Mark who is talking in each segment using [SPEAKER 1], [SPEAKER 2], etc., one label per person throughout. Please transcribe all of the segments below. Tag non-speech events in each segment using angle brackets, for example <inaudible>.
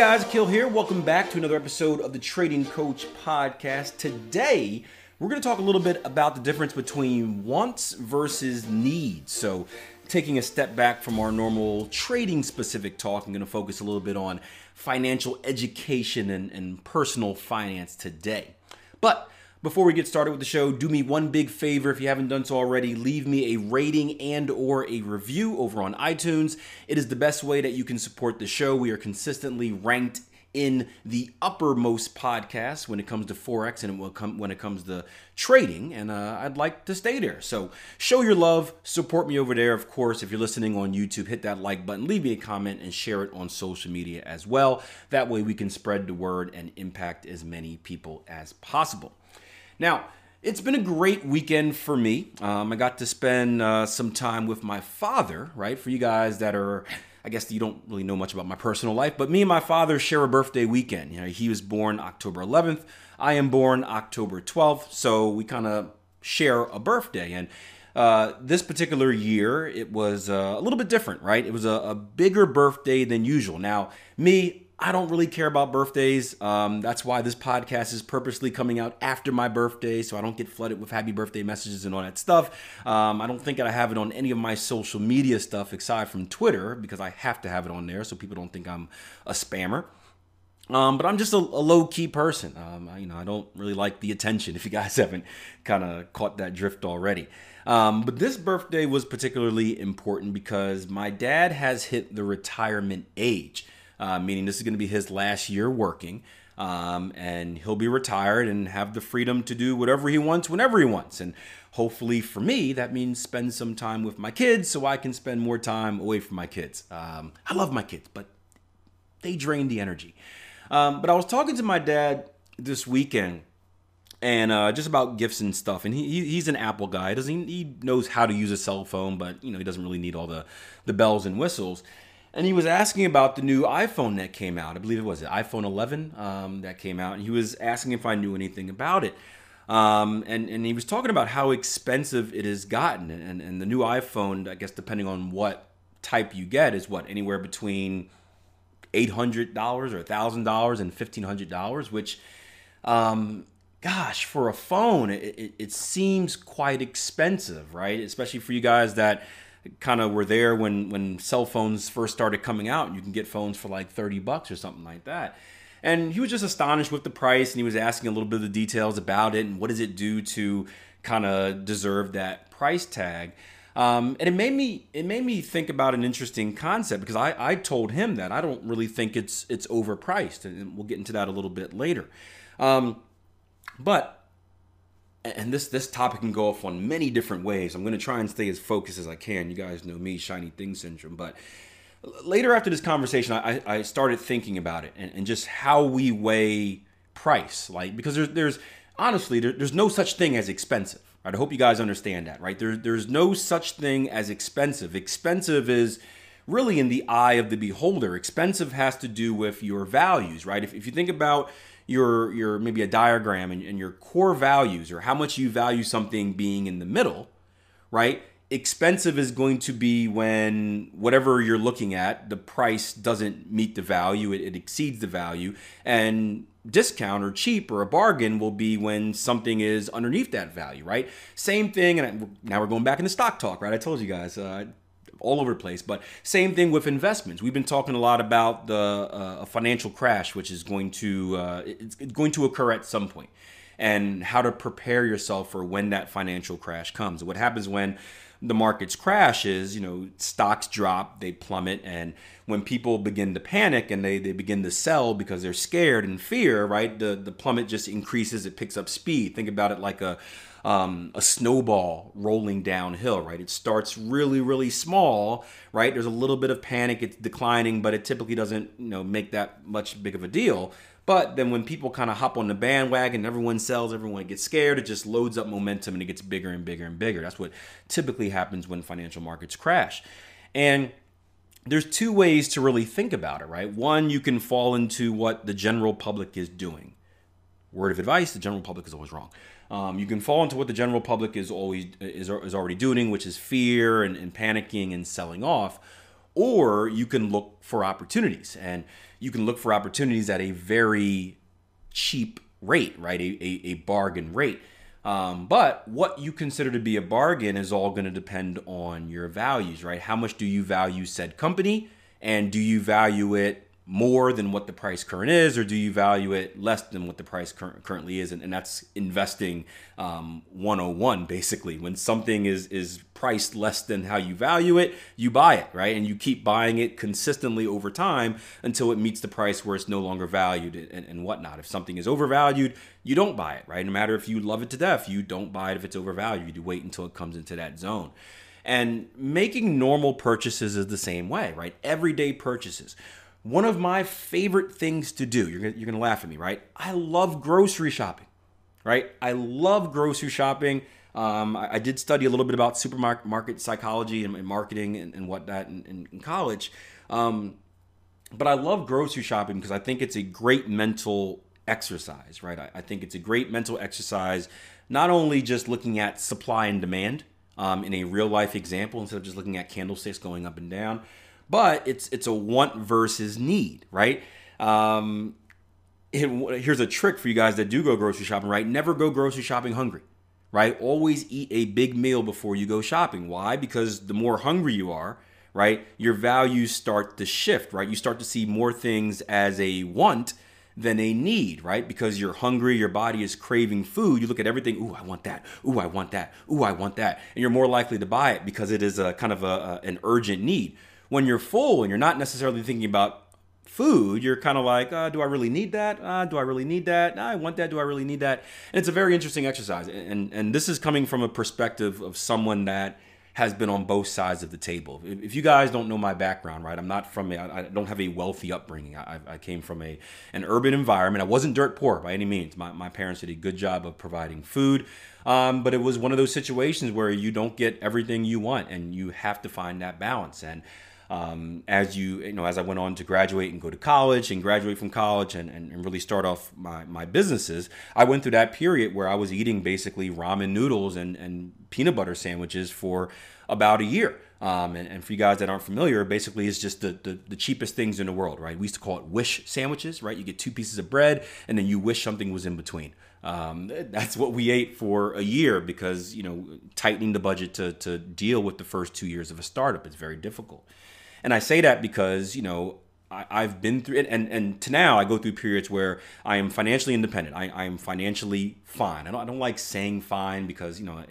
[SPEAKER 1] Guys, Akil here. Welcome back to another episode of the Trading Coach Podcast. Today, we're going to talk a little bit about the difference between wants versus needs. So, taking a step back from our normal trading specific talk, I'm going to focus a little bit on financial education and, and personal finance today. But before we get started with the show, do me one big favor. If you haven't done so already, leave me a rating and or a review over on iTunes. It is the best way that you can support the show. We are consistently ranked in the uppermost podcast when it comes to forex and when it comes to trading and uh, i'd like to stay there. So show your love support me over there of course. If you're listening on youtube hit that like button leave me a comment and share it on social media as well. That way we can spread the word and impact as many people as possible now, it's been a great weekend for me. Um, I got to spend uh, some time with my father, right? For you guys that are, I guess you don't really know much about my personal life, but me and my father share a birthday weekend. You know, he was born October 11th. I am born October 12th, so we kind of share a birthday. And uh, this particular year, it was uh, a little bit different, right? It was a, a bigger birthday than usual. Now, me, I don't really care about birthdays. Um, that's why this podcast is purposely coming out after my birthday, so I don't get flooded with happy birthday messages and all that stuff. Um, I don't think I have it on any of my social media stuff aside from Twitter because I have to have it on there so people don't think I'm a spammer. Um, but I'm just a, a low key person. Um, I, you know, I don't really like the attention. If you guys <laughs> haven't kind of caught that drift already. Um, but this birthday was particularly important because my dad has hit the retirement age uh, meaning this is going to be his last year working. Um, and he'll be retired and have the freedom to do whatever he wants whenever he wants. And hopefully for me, that means spend some time with my kids so I can spend more time away from my kids. Um, I love my kids, but they drain the energy. Um, but I was talking to my dad this weekend and uh, just about gifts and stuff. And he, he's an Apple guy. Doesn't he knows how to use a cell phone, but you know he doesn't really need all the the bells and whistles and he was asking about the new iPhone that came out. I believe it was it iPhone 11 um, that came out, and he was asking if I knew anything about it. Um, and and he was talking about how expensive it has gotten, and and the new iPhone, I guess depending on what type you get, is what anywhere between eight hundred dollars or thousand dollars and fifteen hundred dollars, which, um, gosh, for a phone, it, it, it seems quite expensive, right? Especially for you guys that kind of were there when when cell phones first started coming out you can get phones for like 30 bucks or something like that. And he was just astonished with the price and he was asking a little bit of the details about it and what does it do to kind of deserve that price tag. Um, and it made me it made me think about an interesting concept because I, I told him that. I don't really think it's it's overpriced and we'll get into that a little bit later. Um, but and this this topic can go off on many different ways. I'm going to try and stay as focused as I can. You guys know me, shiny thing syndrome. But later after this conversation, I, I started thinking about it and, and just how we weigh price. Like because there's there's honestly there, there's no such thing as expensive. Right? I hope you guys understand that. Right? There's there's no such thing as expensive. Expensive is really in the eye of the beholder. Expensive has to do with your values. Right? If if you think about your your maybe a diagram and, and your core values or how much you value something being in the middle, right? Expensive is going to be when whatever you're looking at, the price doesn't meet the value, it, it exceeds the value. And discount or cheap or a bargain will be when something is underneath that value, right? Same thing. And now we're going back into stock talk, right? I told you guys, uh, all over the place. But same thing with investments. We've been talking a lot about the uh, financial crash, which is going to uh, it's going to occur at some point, and how to prepare yourself for when that financial crash comes. What happens when the markets crash is, you know, stocks drop, they plummet, and when people begin to panic and they, they begin to sell because they're scared and fear, right? The the plummet just increases, it picks up speed. Think about it like a um, a snowball rolling downhill, right? It starts really, really small, right? There's a little bit of panic, it's declining, but it typically doesn't, you know, make that much big of a deal. But then when people kind of hop on the bandwagon, everyone sells, everyone gets scared, it just loads up momentum and it gets bigger and bigger and bigger. That's what typically happens when financial markets crash. And there's two ways to really think about it, right? One, you can fall into what the general public is doing. Word of advice: the general public is always wrong. Um, you can fall into what the general public is always is, is already doing, which is fear and, and panicking and selling off, or you can look for opportunities, and you can look for opportunities at a very cheap rate, right? A, a, a bargain rate. Um, but what you consider to be a bargain is all going to depend on your values, right? How much do you value said company? And do you value it more than what the price current is, or do you value it less than what the price cur- currently is? And, and that's investing um, 101 basically. When something is is priced less than how you value it, you buy it, right? And you keep buying it consistently over time until it meets the price where it's no longer valued and, and whatnot. If something is overvalued, you don't buy it, right? No matter if you love it to death, you don't buy it if it's overvalued. You wait until it comes into that zone. And making normal purchases is the same way, right? Everyday purchases. One of my favorite things to do, you're, you're gonna laugh at me, right? I love grocery shopping, right? I love grocery shopping. Um, I, I, did study a little bit about supermarket psychology and, and marketing and, and whatnot in, in, in college. Um, but I love grocery shopping because I think it's a great mental exercise, right? I, I, think it's a great mental exercise, not only just looking at supply and demand um, in a real life example instead of just looking at candlesticks going up and down, but it's it's a want versus need, right? Um, it, here's a trick for you guys that do go grocery shopping, right? Never go grocery shopping hungry, right? Always eat a big meal before you go shopping. Why? Because the more hungry you are, right, your values start to shift, right? You start to see more things as a want than a need, right? Because you're hungry, your body is craving food. You look at everything, ooh, I want that. Ooh, I want that. Ooh, I want that. And you're more likely to buy it because it is a kind of a, a an urgent need when you're full and you're not necessarily thinking about food, you're kind of like, uh, do I really need that? Uh, do I really need that? I want that. Do I really need that? And it's a very interesting exercise. And, and this is coming from a perspective of someone that has been on both sides of the table. If you guys don't know my background, right, I'm not from a, I don't have a wealthy upbringing. I, I came from a an urban environment. I wasn't dirt poor by any means. My, my parents did a good job of providing food, um, but it was one of those situations where you don't get everything you want, and you have to find that balance. And um, as you you know as I went on to graduate and go to college and graduate from college and, and, and, really start off my, my businesses, I went through that period where I was eating basically ramen noodles and, and peanut butter sandwiches for about a year. Um, and, and, for you guys that aren't familiar, basically it's just the, the, the, cheapest things in the world, right? We used to call it wish sandwiches, right? You get two pieces of bread and then you wish something was in between. Um, <laughs> that's what we ate for a year because, you know, tightening the budget to, to deal with the first two years of a startup is very difficult. And I say that because, you know, I, have been through it, and, and to now I go through periods where I am financially independent. I, I am financially fine. I don't, I don't like saying fine because, you know,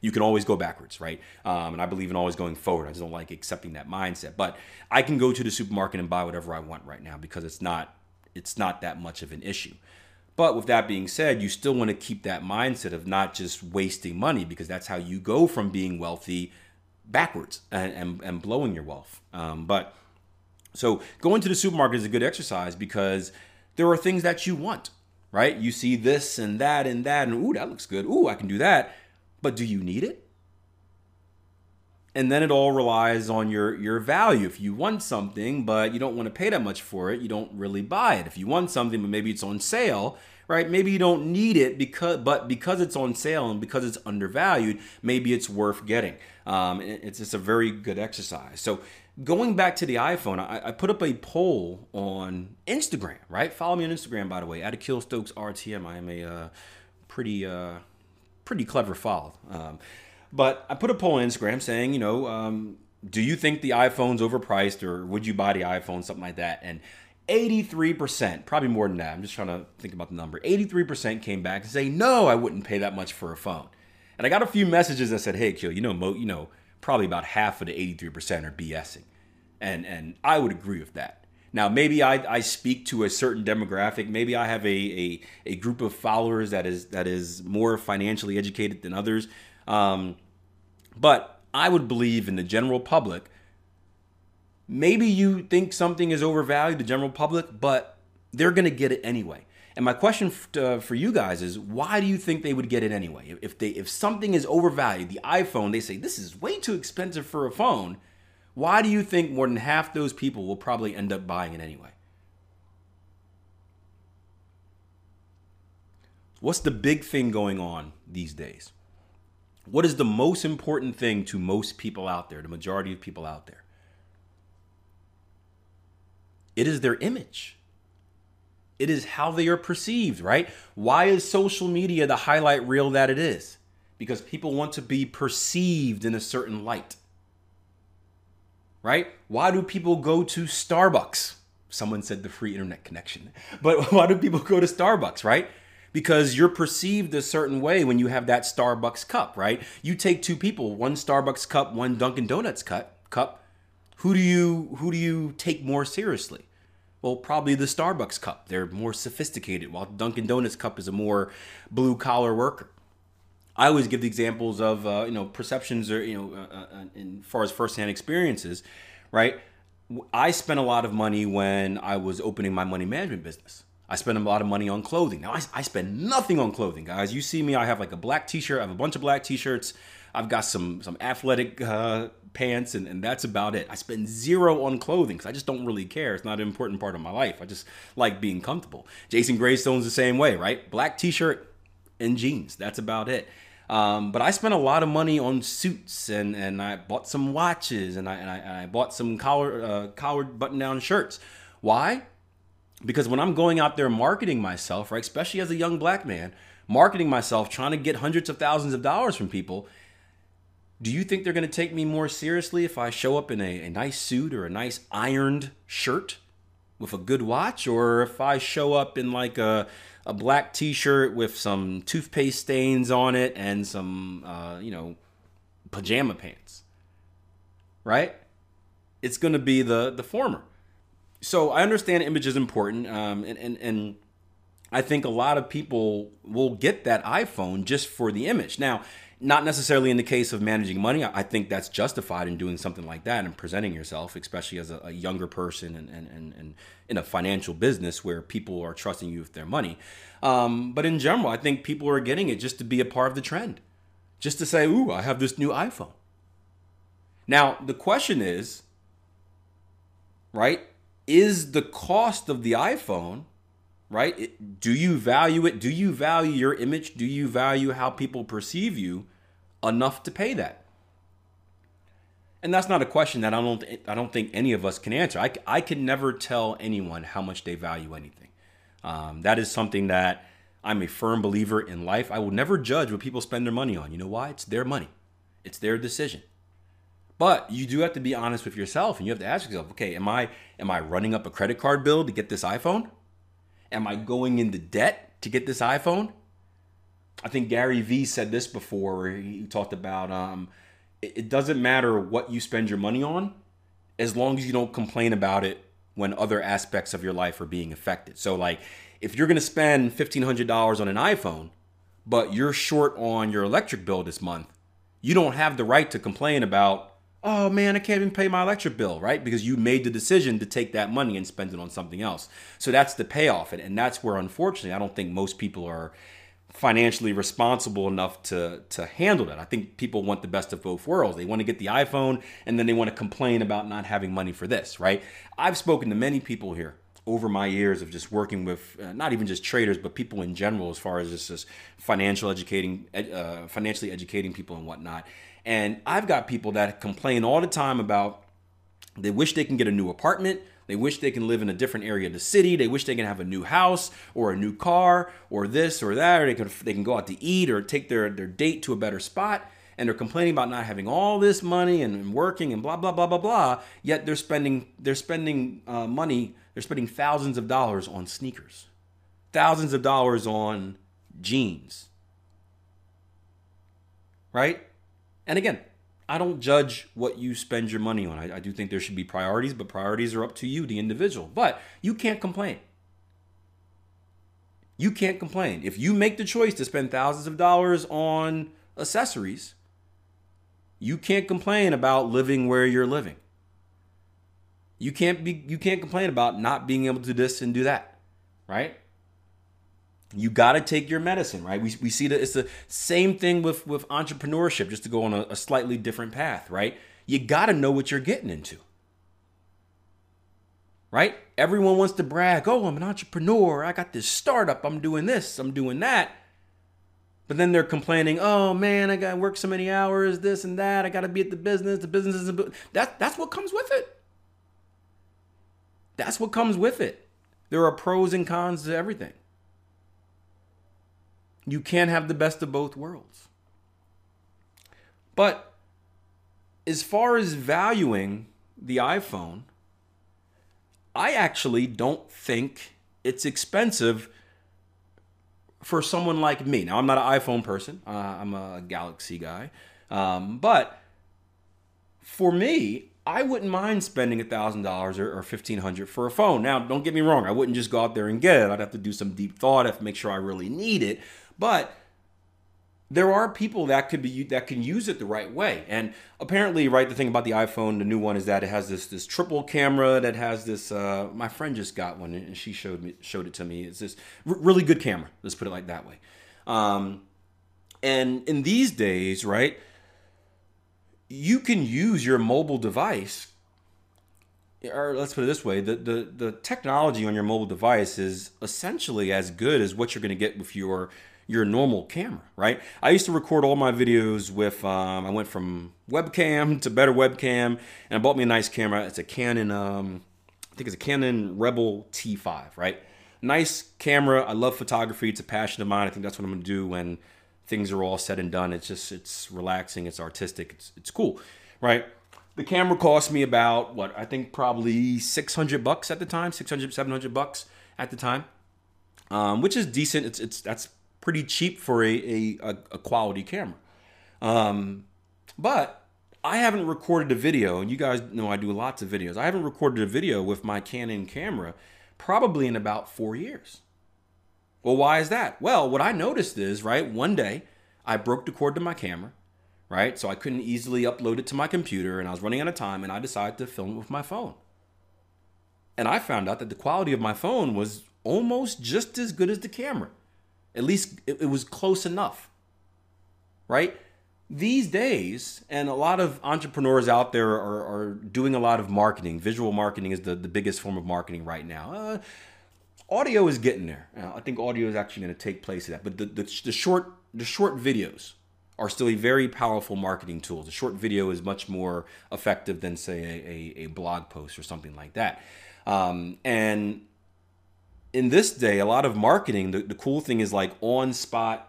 [SPEAKER 1] you can always go backwards, right? Um, and I believe in always going forward. I just don't like accepting that mindset. But I can go to the supermarket and buy whatever I want right now because it's not it's not that much of an issue. But with that being said, you still want to keep that mindset of not just wasting money because that's how you go from being wealthy backwards and, and, and blowing your wealth. Um, but so going to the supermarket is a good exercise because there are things that you want, right? You see this and that and that, and ooh, that looks good. Ooh, I can do that. But do you need it? And then it all relies on your your value. If you want something, but you don't want to pay that much for it, you don't really buy it. If you want something, but maybe it's on sale, right? Maybe you don't need it because, but because it's on sale and because it's undervalued, maybe it's worth getting. Um, it's just a very good exercise. So going back to the iPhone, I, I, put up a poll on Instagram, right? Follow me on Instagram, by the way, at Akil Stokes RTM. I am a uh, pretty, uh, pretty clever follow. Um, but I put a poll on Instagram saying, you know, um, do you think the iPhone's overpriced or would you buy the iPhone, something like that? And 83%, probably more than that. I'm just trying to think about the number. 83% came back and say, no, I wouldn't pay that much for a phone. And I got a few messages that said, hey, Akil, you know, Mo, you know, probably about half of the 83% are BSing. And, and I would agree with that. Now, maybe I, I speak to a certain demographic. Maybe I have a, a, a group of followers that is that is more financially educated than others. Um, but I would believe in the general public. Maybe you think something is overvalued, the general public, but they're going to get it anyway. And my question uh, for you guys is, why do you think they would get it anyway? If they if something is overvalued, the iPhone, they say this is way too expensive for a phone. Why do you think more than half those people will probably end up buying it anyway? What's the big thing going on these days? What is the most important thing to most people out there, the majority of people out there? It is their image. It is how they are perceived, right? Why is social media the highlight reel that it is? Because people want to be perceived in a certain light. Right? Why do people go to Starbucks? Someone said the free internet connection. But <laughs> why do people go to Starbucks, right? Because you're perceived a certain way when you have that Starbucks cup, right? You take two people, one Starbucks cup, one Dunkin' Donuts cup, cup. Who do you who do you take more seriously? Well, probably the Starbucks cup. They're more sophisticated, while Dunkin' Donuts cup is a more blue collar worker. I always give the examples of uh, you know perceptions or you know uh, uh, in far as firsthand experiences, right? I spent a lot of money when I was opening my money management business. I spent a lot of money on clothing. Now I, I spend nothing on clothing, guys. You see me, I have like a black T-shirt. I have a bunch of black T-shirts. I've got some some athletic uh, pants, and, and that's about it. I spend zero on clothing because I just don't really care. It's not an important part of my life. I just like being comfortable. Jason Graystone's the same way, right? Black T-shirt and jeans. That's about it. Um, but I spent a lot of money on suits, and, and I bought some watches, and I, and I, and I bought some collar uh, collared button down shirts. Why? Because when I'm going out there marketing myself, right, especially as a young black man, marketing myself, trying to get hundreds of thousands of dollars from people, do you think they're going to take me more seriously if I show up in a, a nice suit or a nice ironed shirt with a good watch, or if I show up in like a a black T-shirt with some toothpaste stains on it and some, uh, you know, pajama pants, right? It's going to be the the former. So I understand image is important, um, and, and and I think a lot of people will get that iPhone just for the image. Now, not necessarily in the case of managing money. I think that's justified in doing something like that and presenting yourself, especially as a, a younger person and, and, and, and, in a financial business where people are trusting you with their money. Um, but in general, I think people are getting it just to be a part of the trend, just to say, ooh, I have this new iPhone. Now, the question is, right, is the cost of the iPhone right? Do you value it? Do you value your image? Do you value how people perceive you enough to pay that? And that's not a question that I don't I don't think any of us can answer. I, I can never tell anyone how much they value anything. Um, that is something that I'm a firm believer in life. I will never judge what people spend their money on. You know why? It's their money. It's their decision. But you do have to be honest with yourself and you have to ask yourself, okay, am I am I running up a credit card bill to get this iPhone? Am I going into debt to get this iPhone? I think Gary Vee said this before, he talked about um, it, it doesn't matter what you spend your money on, as long as you don't complain about it when other aspects of your life are being affected. So, like, if you're going to spend $1,500 on an iPhone, but you're short on your electric bill this month, you don't have the right to complain about oh man, I can't even pay my electric bill, right? Because you made the decision to take that money and spend it on something else. So that's the payoff. And that's where, unfortunately, I don't think most people are financially responsible enough to to handle that. I think people want the best of both worlds. They want to get the iPhone and then they want to complain about not having money for this, right? I've spoken to many people here over my years of just working with uh, not even just traders but people in general as far as just, just financial educating uh, financially educating people and whatnot and I've got people that complain all the time about they wish they can get a new apartment. They wish they can live in a different area of the city. They wish they can have a new house or a new car or this or that, or they can they can go out to eat or take their, their date to a better spot. and they're complaining about not having all this money and working and blah blah blah blah blah. Yet they're spending they're spending uh, money. They're spending thousands of dollars on sneakers, thousands of dollars on jeans. Right? And again, I don't judge what you spend your money on. I, I, do think there should be priorities, but priorities are up to you, the individual. But you can't complain. You can't complain. If you make the choice to spend thousands of dollars on accessories, you can't complain about living where you're living. You can't be you can't complain about not being able to do this and do that, right? You got to take your medicine, right? We, we see that it's the same thing with, with entrepreneurship, just to go on a, a slightly different path, right? You got to know what you're getting into, right? Everyone wants to brag, oh, I'm an entrepreneur. I got this startup. I'm doing this. I'm doing that. But then they're complaining, oh man, I got to work so many hours, this and that. I got to be at the business. The business isn't. That, that's what comes with it. That's what comes with it. There are pros and cons to everything. You can't have the best of both worlds. But as far as valuing the iPhone, I actually don't think it's expensive for someone like me. Now, I'm not an iPhone person, uh, I'm a Galaxy guy. Um, but for me, I wouldn't mind spending $1,000 or, or 1,500 for a phone. Now, don't get me wrong, I wouldn't just go out there and get it. I'd have to do some deep thought, I have to make sure I really need it. But there are people that could be that can use it the right way. And apparently, right, the thing about the iPhone, the new one, is that it has this this triple camera that has this. Uh, my friend just got one, and she showed me showed it to me. It's this r- really good camera. Let's put it like that way. Um, and in these days, right, you can use your mobile device. Or let's put it this way: the, the the technology on your mobile device is essentially as good as what you're going to get with your your normal camera, right? I used to record all my videos with, um, I went from webcam <laughs> to better webcam, and I bought me a nice camera. It's a Canon, um, I think it's a Canon Rebel T5, right? Nice camera. I love photography. It's a passion of mine. I think that's what I'm gonna do when things are all said and done. It's just, it's relaxing. It's artistic. It's, it's cool, right? The camera cost me about what I think probably 600 bucks at the time, 600, 700 bucks at the time, um, which is decent. It's, it's, that's pretty cheap for a, a, a quality camera. Um, but I haven't recorded a video, and you guys know I do lots of videos. I haven't recorded a video with my Canon camera probably in about four years. Well, why is that? Well, what I noticed is, right, one day I broke the cord to my camera, right? So I couldn't easily upload it to my computer, and I was running out of time, and I decided to film it with my phone. And I found out that the quality of my phone was almost just as good as the camera. At least it, it was close enough, right? These days, and a lot of entrepreneurs out there are, are doing a lot of marketing. Visual marketing is the, the biggest form of marketing right now. Uh, audio is getting there. Uh, I think audio is actually going to take place of that. But the, the, the short the short videos are still a very powerful marketing tool. The short video is much more effective than say a, a, a blog post or something like that. Um, and in this day, a lot of marketing, the, the cool thing is like on spot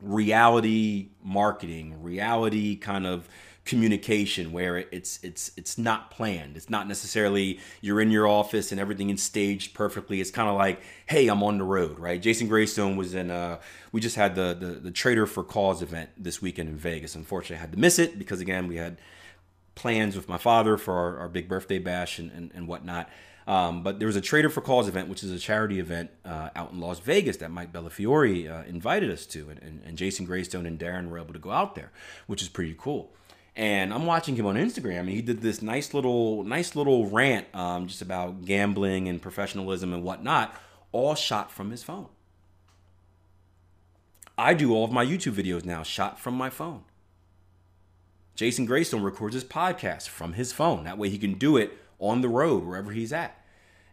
[SPEAKER 1] reality marketing, reality kind of communication where it's it's it's not planned. It's not necessarily you're in your office and everything is staged perfectly. It's kind of like, hey, I'm on the road, right? Jason Graystone was in uh we just had the the, the Trader for Cause event this weekend in Vegas. Unfortunately, I had to miss it because again, we had plans with my father for our, our big birthday bash and, and, and whatnot. Um, but there was a Trader for Cause event, which is a charity event uh, out in Las Vegas that Mike Bellafiore uh, invited us to, and, and, and, Jason Graystone and Darren were able to go out there, which is pretty cool. And I'm watching him on Instagram, and he did this nice little, nice little rant um, just about gambling and professionalism and whatnot, all shot from his phone. I do all of my YouTube videos now shot from my phone. Jason Graystone records his podcast from his phone. That way he can do it on the road wherever he's at.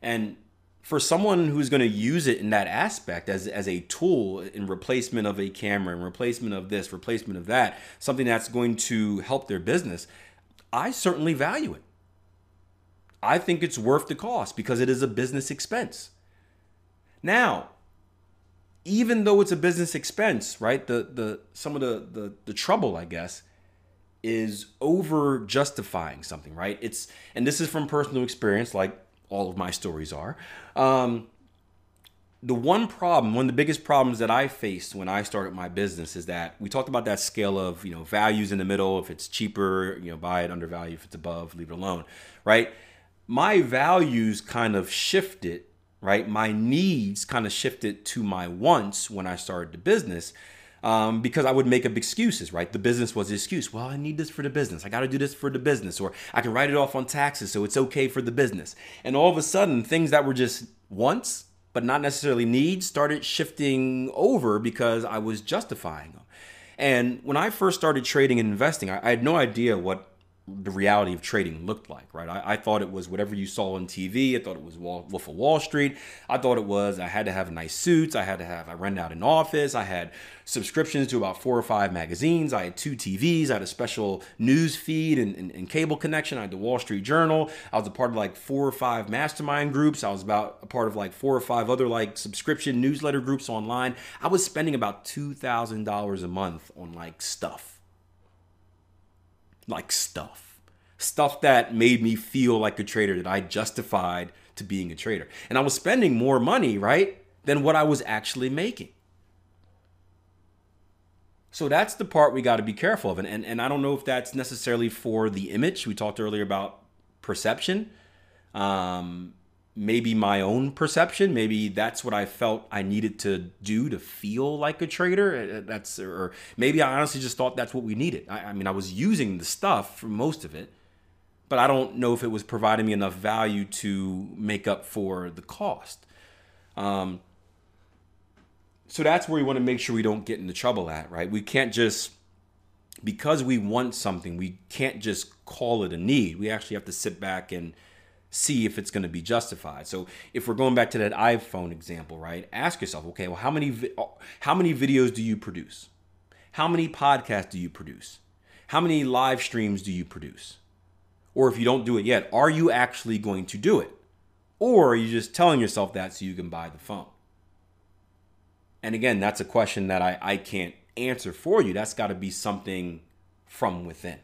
[SPEAKER 1] And for someone who's going to use it in that aspect as, as a tool in replacement of a camera, in replacement of this, replacement of that, something that's going to help their business, I certainly value it. I think it's worth the cost because it is a business expense. Now, even though it's a business expense, right? The the some of the the, the trouble, I guess, is over justifying something, right? It's and this is from personal experience, like all of my stories are. Um, the one problem, one of the biggest problems that I faced when I started my business is that we talked about that scale of, you know, values in the middle. If it's cheaper, you know, buy it undervalued. If it's above, leave it alone, right? My values kind of shifted, right? My needs kind of shifted to my wants when I started the business. Um, because I would make up excuses, right? The business was the excuse. Well, I need this for the business. I got to do this for the business, or I can write it off on taxes, so it's okay for the business. And all of a sudden, things that were just wants but not necessarily needs, started shifting over because I was justifying them. And when I first started trading and investing, I, I had no idea what the reality of trading looked like, right? I, I, thought it was whatever you saw on TV. I thought it was Wall, Wolf of Wall Street. I thought it was I had to have nice suits. I had to have, I rented out an office. I had subscriptions to about four or five magazines. I had two TVs. I had a special news feed and, and, and cable connection. I had the Wall Street Journal. I was a part of like four or five mastermind groups. I was about a part of like four or five other like subscription newsletter groups online. I was spending about $2,000 a month on like stuff like stuff. Stuff that made me feel like a trader that I justified to being a trader. And I was spending more money, right, than what I was actually making. So that's the part we got to be careful of. And, and, and I don't know if that's necessarily for the image. We talked earlier about perception. Um, maybe my own perception maybe that's what i felt i needed to do to feel like a trader uh, uh, that's or maybe i honestly just thought that's what we needed. I, I mean i was using the stuff for most of it but i don't know if it was providing me enough value to make up for the cost. Um, so that's where we want to make sure we don't get into trouble at right? We can't just because we want something we can't just call it a need. We actually have to sit back and see if it's going to be justified. So if we're going back to that iPhone example, right? Ask yourself, okay, well how many how many videos do you produce? How many podcasts do you produce? How many live streams do you produce? Or if you don't do it yet, are you actually going to do it? Or are you just telling yourself that so you can buy the phone? And again, that's a question that I, I can't answer for you. That's got to be something from within.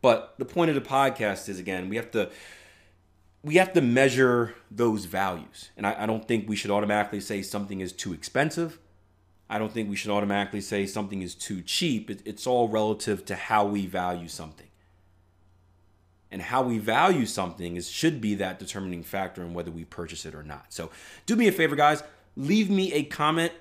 [SPEAKER 1] But the point of the podcast is again, we have to we have to measure those values. And I, I, don't think we should automatically say something is too expensive. I don't think we should automatically say something is too cheap. It, it's all relative to how we value something. And how we value something is should be that determining factor in whether we purchase it or not. So do me a favor, guys. Leave me a comment.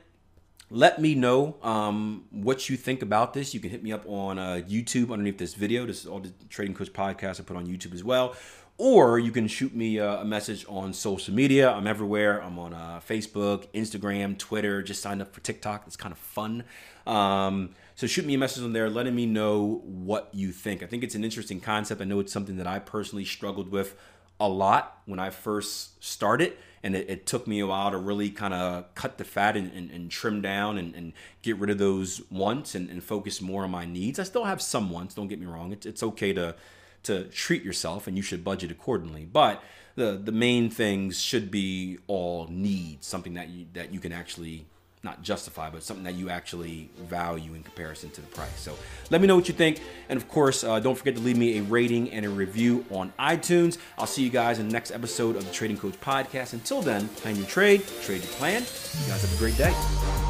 [SPEAKER 1] Let me know um, what you think about this. You can hit me up on uh, YouTube underneath this video. This is all the Trading Coach podcast I put on YouTube as well or you can shoot me a, message on social media. I'm everywhere. I'm on uh, Facebook, Instagram, Twitter. Just signed up for TikTok. It's kind of fun. Um, so shoot me a message on there, letting me know what you think. I think it's an interesting concept. I know it's something that I personally struggled with a lot when I first started. And it, it took me a while to really kind of cut the fat and, and, and trim down and, and, get rid of those wants and, focus more on my needs. I still have some wants, don't get me wrong. It's, it's okay to to treat yourself and you should budget accordingly. But the the main things should be all needs, something that you that you can actually not justify, but something that you actually value in comparison to the price. So let me know what you think. And of course, uh, don't forget to leave me a rating and a review on iTunes. I'll see you guys in the next episode of the Trading Coach Podcast. Until then, plan your trade, trade your plan. You guys have a great day.